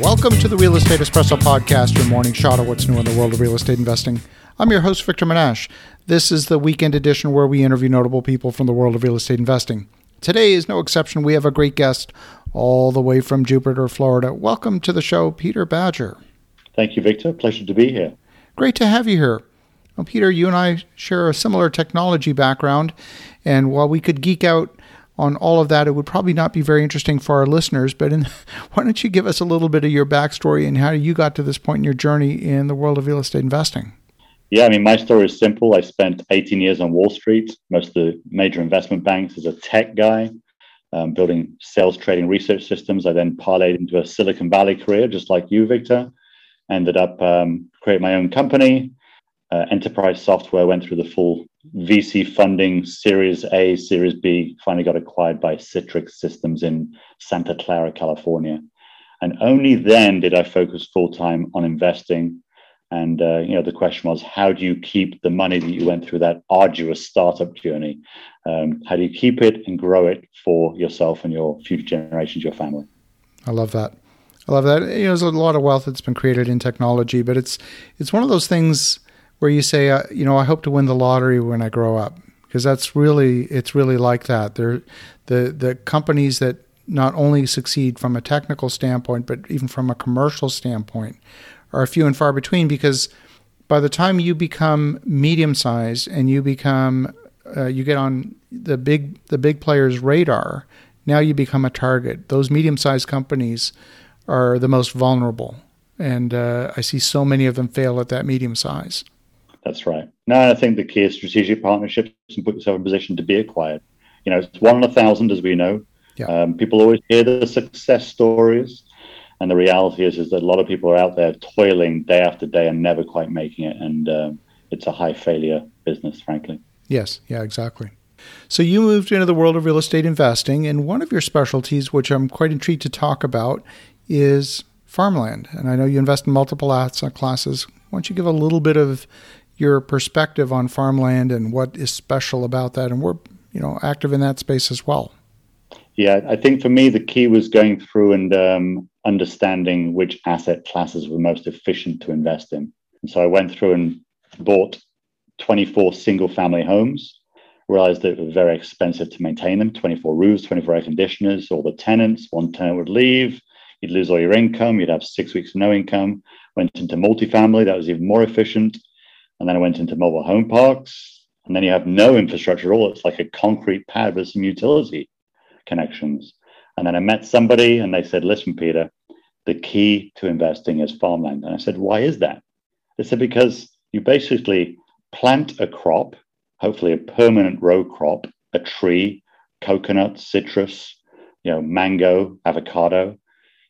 Welcome to the Real Estate Espresso Podcast, your morning shot of what's new in the world of real estate investing. I'm your host, Victor Menasce. This is the weekend edition where we interview notable people from the world of real estate investing. Today is no exception. We have a great guest all the way from Jupiter, Florida. Welcome to the show, Peter Badger. Thank you, Victor. Pleasure to be here. Great to have you here. Well, Peter, you and I share a similar technology background, and while we could geek out on all of that, it would probably not be very interesting for our listeners. But in, why don't you give us a little bit of your backstory and how you got to this point in your journey in the world of real estate investing? Yeah, I mean, my story is simple. I spent 18 years on Wall Street, most of the major investment banks as a tech guy, um, building sales trading research systems. I then parlayed into a Silicon Valley career, just like you, Victor. Ended up um, creating my own company, uh, enterprise software, went through the full VC funding, Series A, Series B, finally got acquired by Citrix Systems in Santa Clara, California. And only then did I focus full time on investing. And uh, you know, the question was, how do you keep the money that you went through that arduous startup journey? Um, how do you keep it and grow it for yourself and your future generations, your family? I love that. I love that. You know, there's a lot of wealth that's been created in technology, but it's it's one of those things where you say, uh, you know, I hope to win the lottery when I grow up, because that's really it's really like that. They're the the companies that not only succeed from a technical standpoint, but even from a commercial standpoint, are few and far between. Because by the time you become medium sized and you become uh, you get on the big the big players' radar, now you become a target. Those medium sized companies are the most vulnerable, and uh, I see so many of them fail at that medium size. That's right. No, I think the key is strategic partnerships and put yourself in a position to be acquired. You know, it's one in a thousand, as we know. Yeah. Um, people always hear the success stories, and the reality is is that a lot of people are out there toiling day after day and never quite making it, and um, it's a high failure business, frankly. Yes. Yeah. Exactly. So you moved into the world of real estate investing, and one of your specialties, which I'm quite intrigued to talk about, is farmland. And I know you invest in multiple asset classes. Why don't you give a little bit of your perspective on farmland and what is special about that. And we're, you know, active in that space as well. Yeah, I think for me, the key was going through and um, understanding which asset classes were most efficient to invest in. And so I went through and bought 24 single family homes, realized that it was very expensive to maintain them 24 roofs, 24 air conditioners, all the tenants, one tenant would leave, you'd lose all your income, you'd have six weeks of no income. Went into multifamily, that was even more efficient. And then I went into mobile home parks. And then you have no infrastructure at all. It's like a concrete pad with some utility connections. And then I met somebody and they said, listen, Peter, the key to investing is farmland. And I said, why is that? They said, because you basically plant a crop, hopefully a permanent row crop, a tree, coconut, citrus, you know, mango, avocado.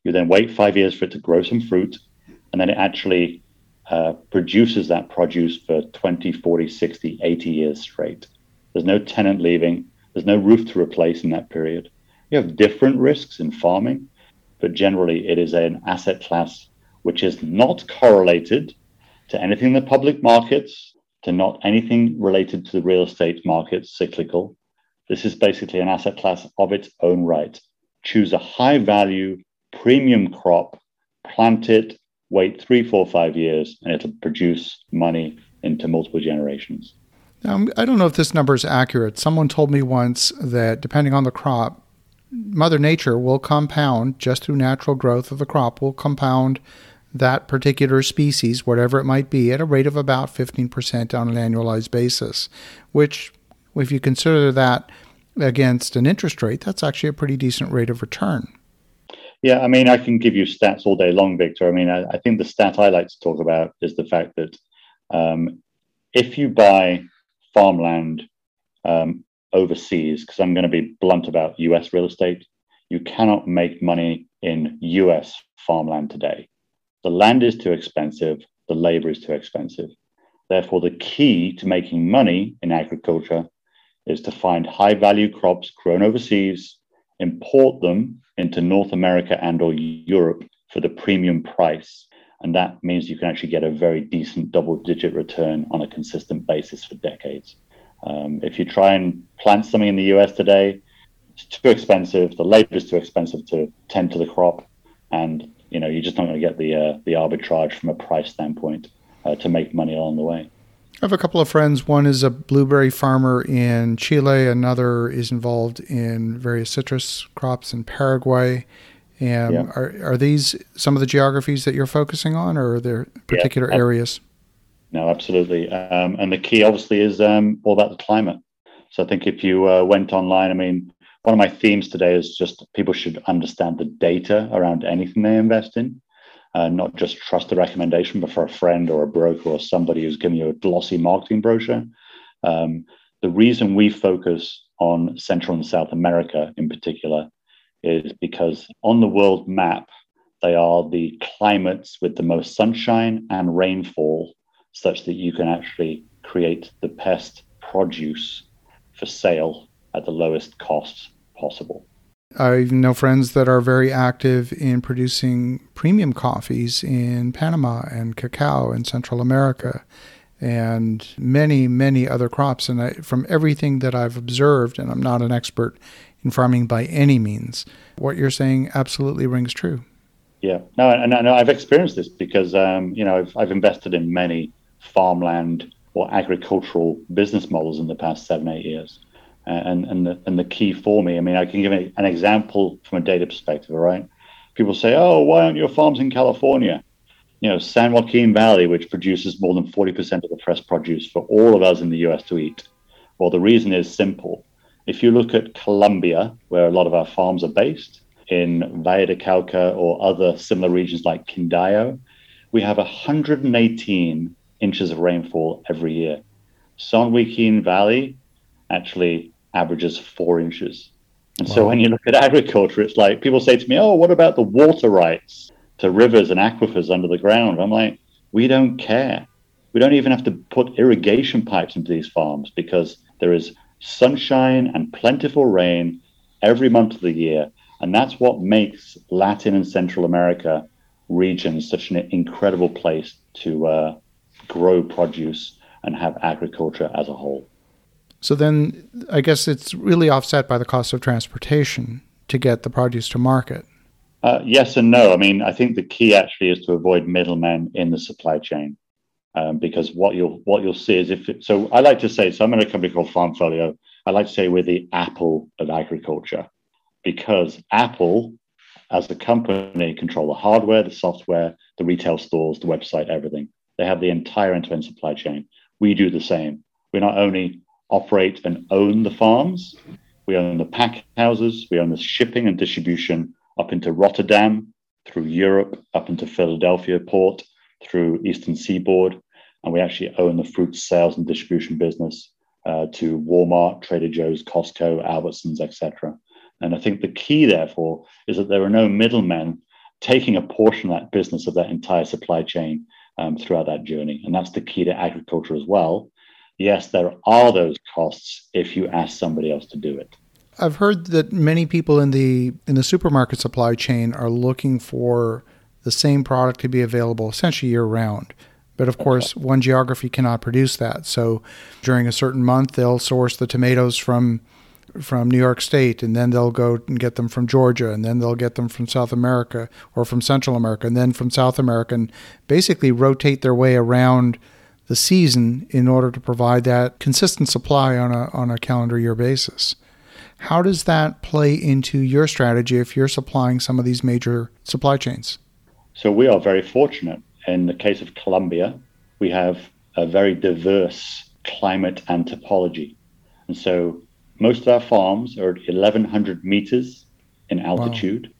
You then wait five years for it to grow some fruit, and then it actually uh, produces that produce for 20, 40, 60, 80 years straight. There's no tenant leaving, there's no roof to replace in that period. You have different risks in farming, but generally it is an asset class which is not correlated to anything in the public markets, to not anything related to the real estate markets, cyclical. This is basically an asset class of its own right. Choose a high value premium crop, plant it, wait three, four, five years, and it'll produce money into multiple generations. Now, I don't know if this number is accurate. Someone told me once that depending on the crop, Mother Nature will compound just through natural growth of the crop, will compound that particular species, whatever it might be, at a rate of about 15% on an annualized basis, which, if you consider that against an interest rate, that's actually a pretty decent rate of return. Yeah, I mean, I can give you stats all day long, Victor. I mean, I, I think the stat I like to talk about is the fact that um, if you buy farmland um, overseas, because I'm going to be blunt about US real estate, you cannot make money in US farmland today. The land is too expensive, the labor is too expensive. Therefore, the key to making money in agriculture is to find high value crops grown overseas, import them into North America and or Europe for the premium price. And that means you can actually get a very decent double digit return on a consistent basis for decades. Um, if you try and plant something in the US today, it's too expensive. The labor is too expensive to tend to the crop. And you know, you're just not going to get the uh, the arbitrage from a price standpoint uh, to make money along the way. I have a couple of friends. One is a blueberry farmer in Chile. Another is involved in various citrus crops in Paraguay. And yeah. are, are these some of the geographies that you're focusing on, or are there particular yeah. areas? No, absolutely. Um, and the key, obviously, is um, all about the climate. So I think if you uh, went online, I mean, one of my themes today is just people should understand the data around anything they invest in, uh, not just trust the recommendation, but for a friend or a broker or somebody who's giving you a glossy marketing brochure. Um, the reason we focus on Central and South America in particular is because on the world map, they are the climates with the most sunshine and rainfall such that you can actually create the best produce for sale at the lowest cost possible. I know friends that are very active in producing premium coffees in Panama and cacao in Central America and many, many other crops. And I, from everything that I've observed, and I'm not an expert in farming by any means, what you're saying absolutely rings true. Yeah, no, and, and I've experienced this because um, you know I've, I've invested in many farmland or agricultural business models in the past seven, eight years. And, and, the, and the key for me, I mean, I can give an example from a data perspective, right? People say, oh, why aren't your farms in California? You know, San Joaquin Valley, which produces more than 40% of the fresh produce for all of us in the US to eat. Well, the reason is simple. If you look at Colombia, where a lot of our farms are based, in Valle de Cauca or other similar regions like Quindío, we have 118 inches of rainfall every year. San Joaquin Valley actually averages four inches. And wow. so when you look at agriculture, it's like people say to me, Oh, what about the water rights to rivers and aquifers under the ground? I'm like, We don't care. We don't even have to put irrigation pipes into these farms because there is sunshine and plentiful rain every month of the year. And that's what makes Latin and Central America regions such an incredible place to uh, grow produce and have agriculture as a whole. So then I guess it's really offset by the cost of transportation to get the produce to market. Uh, yes and no. I mean, I think the key actually is to avoid middlemen in the supply chain, um, because what you'll what you'll see is if it, so. I like to say so. I'm in a company called Farmfolio. I like to say we're the Apple of agriculture, because Apple, as a company, control the hardware, the software, the retail stores, the website, everything. They have the entire end-to-end supply chain. We do the same. We're not only operate and own the farms, we own the pack houses, we own the shipping and distribution up into Rotterdam, through Europe, up into Philadelphia port, through Eastern Seaboard, and we actually own the fruit sales and distribution business uh, to Walmart, Trader Joe's, Costco, Albertsons, etc. And I think the key, therefore, is that there are no middlemen taking a portion of that business of that entire supply chain um, throughout that journey. And that's the key to agriculture as well. Yes, there are those costs if you ask somebody else to do it. I've heard that many people in the in the supermarket supply chain are looking for the same product to be available essentially year round. But of course, one geography cannot produce that. So during a certain month, they'll source the tomatoes from from New York State, and then they'll go and get them from Georgia, and then they'll get them from South America or from Central America, and then from South America, and basically rotate their way around the season in order to provide that consistent supply on a on a calendar year basis. How does that play into your strategy if you're supplying some of these major supply chains? So we are very fortunate. In the case of Colombia, we have a very diverse climate and topology. And so most of our farms are at 1,100 meters in altitude, wow.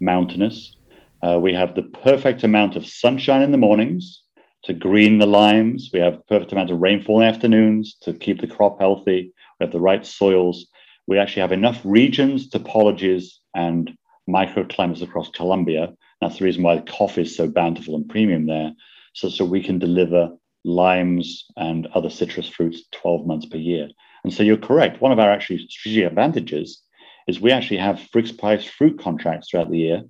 mountainous. Uh, we have the perfect amount of sunshine in the mornings to green the limes. We have perfect amount of rainfall in afternoons to keep the crop healthy. We have the right soils. We actually have enough regions, topologies, and microclimates across Colombia. That's the reason why the coffee is so bountiful and premium there. So, so we can deliver limes and other citrus fruits 12 months per year. And so you're correct. One of our actually strategic advantages is we actually have fixed price fruit contracts throughout the year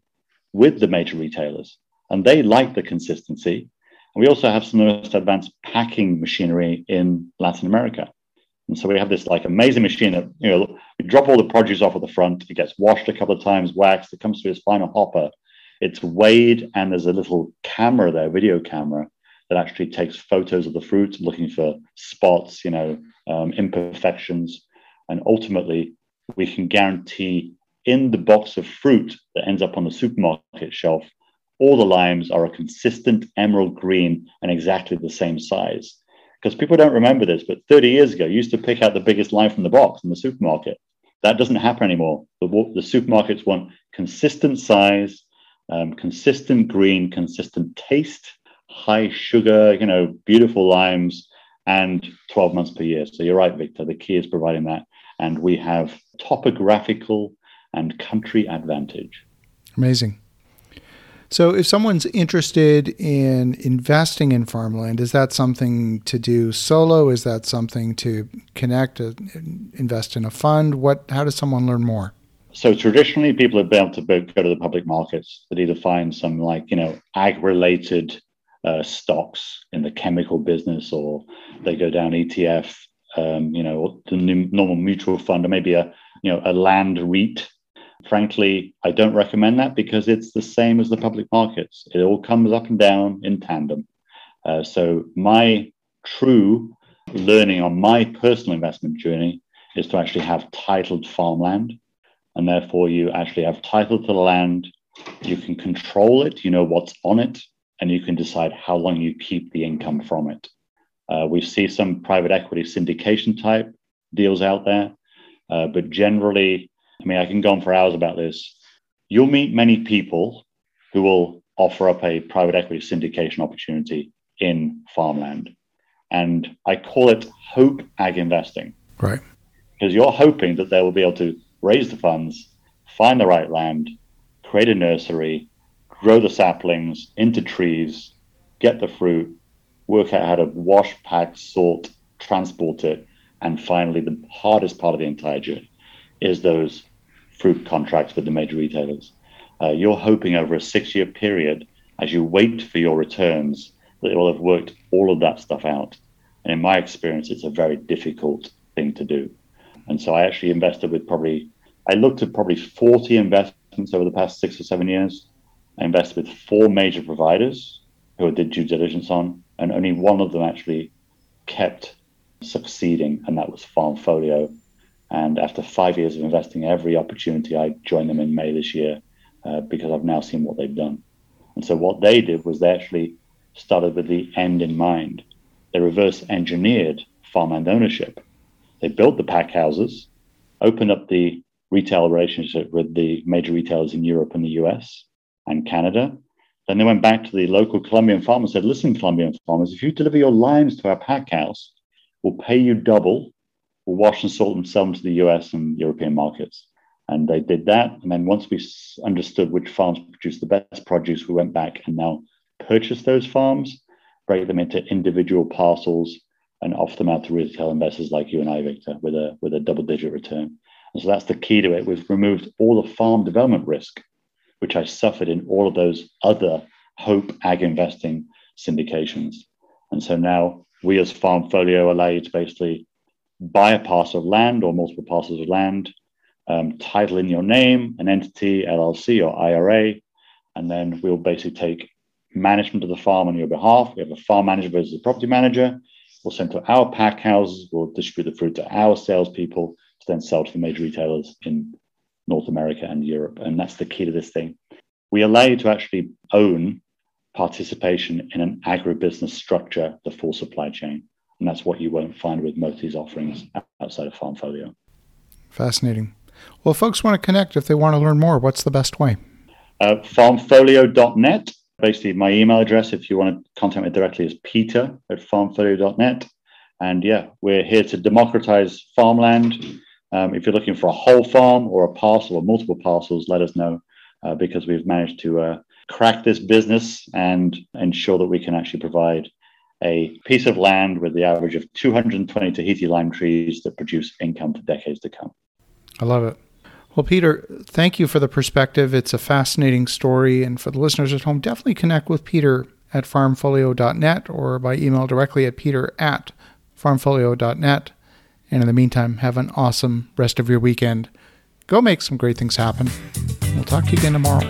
with the major retailers, and they like the consistency. We also have some of the most advanced packing machinery in Latin America. And so we have this like amazing machine that, you know, we drop all the produce off at the front, it gets washed a couple of times, waxed, it comes through this final hopper, it's weighed, and there's a little camera there, video camera, that actually takes photos of the fruit, looking for spots, you know, um, imperfections, and ultimately we can guarantee in the box of fruit that ends up on the supermarket shelf, all the limes are a consistent emerald green and exactly the same size. Because people don't remember this, but 30 years ago, you used to pick out the biggest lime from the box in the supermarket. That doesn't happen anymore. The, the supermarkets want consistent size, um, consistent green, consistent taste, high sugar, you know, beautiful limes, and 12 months per year. So you're right, Victor. The key is providing that. And we have topographical and country advantage. Amazing. So, if someone's interested in investing in farmland, is that something to do solo? Is that something to connect, uh, invest in a fund? What? How does someone learn more? So traditionally, people have been able to go to the public markets that either find some like you know ag-related uh, stocks in the chemical business, or they go down ETF, um, you know, the normal mutual fund, or maybe a you know a land REIT Frankly, I don't recommend that because it's the same as the public markets. It all comes up and down in tandem. Uh, so, my true learning on my personal investment journey is to actually have titled farmland. And therefore, you actually have title to the land. You can control it, you know what's on it, and you can decide how long you keep the income from it. Uh, we see some private equity syndication type deals out there, uh, but generally, I mean, I can go on for hours about this. You'll meet many people who will offer up a private equity syndication opportunity in farmland. And I call it hope ag investing. Right. Because you're hoping that they will be able to raise the funds, find the right land, create a nursery, grow the saplings into trees, get the fruit, work out how to wash, pack, sort, transport it, and finally, the hardest part of the entire journey is those fruit contracts with the major retailers. Uh, you're hoping over a six year period, as you wait for your returns, that will have worked all of that stuff out. And in my experience, it's a very difficult thing to do. And so I actually invested with probably, I looked at probably 40 investments over the past six or seven years. I invested with four major providers who I did due diligence on, and only one of them actually kept succeeding, and that was Farmfolio and after five years of investing every opportunity, I joined them in May this year uh, because I've now seen what they've done. And so what they did was they actually started with the end in mind. They reverse engineered farmland ownership. They built the pack houses, opened up the retail relationship with the major retailers in Europe and the US and Canada. Then they went back to the local Colombian farmer and said, listen, Colombian farmers, if you deliver your limes to our pack house, we'll pay you double will wash and salt them, sell them to the US and European markets. And they did that. And then once we understood which farms produce the best produce, we went back and now purchase those farms, break them into individual parcels, and offer them out to retail investors like you and I, Victor, with a with a double digit return. And so that's the key to it. We've removed all the farm development risk, which I suffered in all of those other Hope Ag investing syndications. And so now we as Farmfolio allow you to basically buy a parcel of land or multiple parcels of land, um, title in your name, an entity, LLC or IRA, and then we'll basically take management of the farm on your behalf. We have a farm manager versus a property manager. We'll send to our pack houses. We'll distribute the fruit to our salespeople to then sell to the major retailers in North America and Europe. And that's the key to this thing. We allow you to actually own participation in an agribusiness structure, the full supply chain. And that's what you won't find with most of these offerings outside of Farmfolio. Fascinating. Well, folks want to connect if they want to learn more. What's the best way? Uh, farmfolio.net. Basically, my email address, if you want to contact me directly, is peter at farmfolio.net. And yeah, we're here to democratize farmland. Um, if you're looking for a whole farm or a parcel or multiple parcels, let us know uh, because we've managed to uh, crack this business and ensure that we can actually provide a piece of land with the average of 220 Tahiti lime trees that produce income for decades to come. I love it. Well, Peter, thank you for the perspective. It's a fascinating story. And for the listeners at home, definitely connect with Peter at farmfolio.net or by email directly at peter at farmfolio.net. And in the meantime, have an awesome rest of your weekend. Go make some great things happen. We'll talk to you again tomorrow.